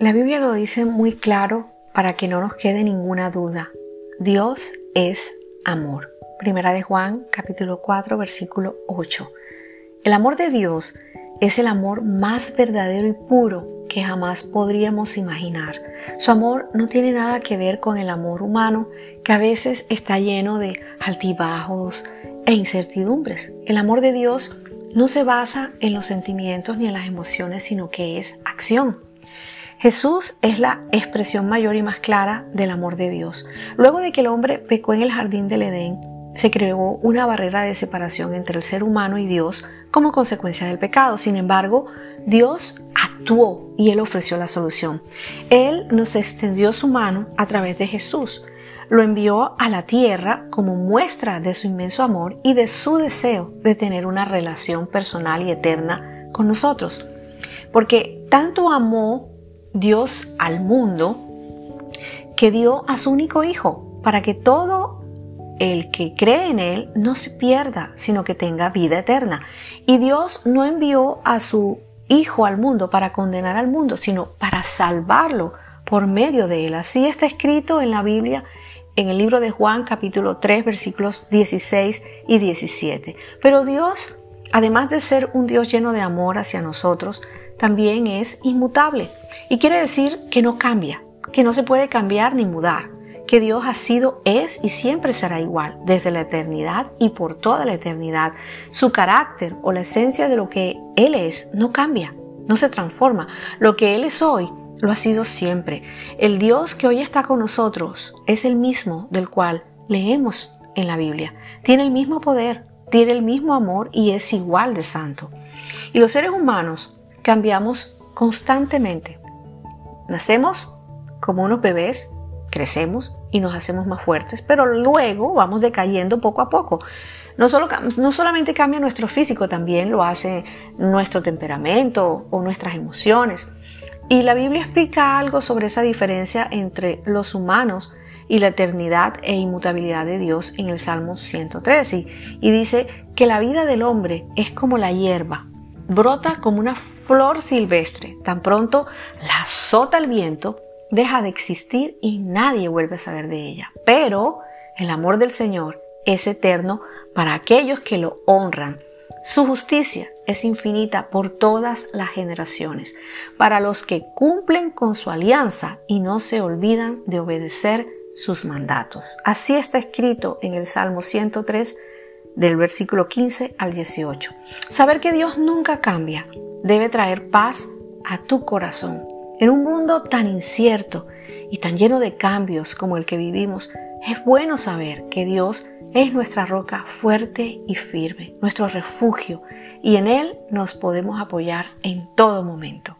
La Biblia lo dice muy claro para que no nos quede ninguna duda. Dios es amor. Primera de Juan, capítulo 4, versículo 8. El amor de Dios es el amor más verdadero y puro que jamás podríamos imaginar. Su amor no tiene nada que ver con el amor humano, que a veces está lleno de altibajos e incertidumbres. El amor de Dios no se basa en los sentimientos ni en las emociones, sino que es acción. Jesús es la expresión mayor y más clara del amor de Dios. Luego de que el hombre pecó en el jardín del Edén, se creó una barrera de separación entre el ser humano y Dios como consecuencia del pecado. Sin embargo, Dios actuó y Él ofreció la solución. Él nos extendió su mano a través de Jesús. Lo envió a la tierra como muestra de su inmenso amor y de su deseo de tener una relación personal y eterna con nosotros. Porque tanto amó Dios al mundo que dio a su único Hijo para que todo el que cree en Él no se pierda, sino que tenga vida eterna. Y Dios no envió a su Hijo al mundo para condenar al mundo, sino para salvarlo por medio de Él. Así está escrito en la Biblia en el libro de Juan capítulo 3 versículos 16 y 17. Pero Dios, además de ser un Dios lleno de amor hacia nosotros, también es inmutable. Y quiere decir que no cambia, que no se puede cambiar ni mudar, que Dios ha sido, es y siempre será igual, desde la eternidad y por toda la eternidad. Su carácter o la esencia de lo que Él es no cambia, no se transforma. Lo que Él es hoy lo ha sido siempre. El Dios que hoy está con nosotros es el mismo del cual leemos en la Biblia. Tiene el mismo poder, tiene el mismo amor y es igual de santo. Y los seres humanos cambiamos constantemente. Nacemos como unos bebés, crecemos y nos hacemos más fuertes, pero luego vamos decayendo poco a poco. No, solo, no solamente cambia nuestro físico, también lo hace nuestro temperamento o nuestras emociones. Y la Biblia explica algo sobre esa diferencia entre los humanos y la eternidad e inmutabilidad de Dios en el Salmo 103 y, y dice que la vida del hombre es como la hierba, brota como una flor silvestre. Tan pronto la azota el viento, deja de existir y nadie vuelve a saber de ella. Pero el amor del Señor es eterno para aquellos que lo honran. Su justicia es infinita por todas las generaciones, para los que cumplen con su alianza y no se olvidan de obedecer sus mandatos. Así está escrito en el Salmo 103, del versículo 15 al 18. Saber que Dios nunca cambia debe traer paz a tu corazón. En un mundo tan incierto y tan lleno de cambios como el que vivimos, es bueno saber que Dios es nuestra roca fuerte y firme, nuestro refugio, y en Él nos podemos apoyar en todo momento.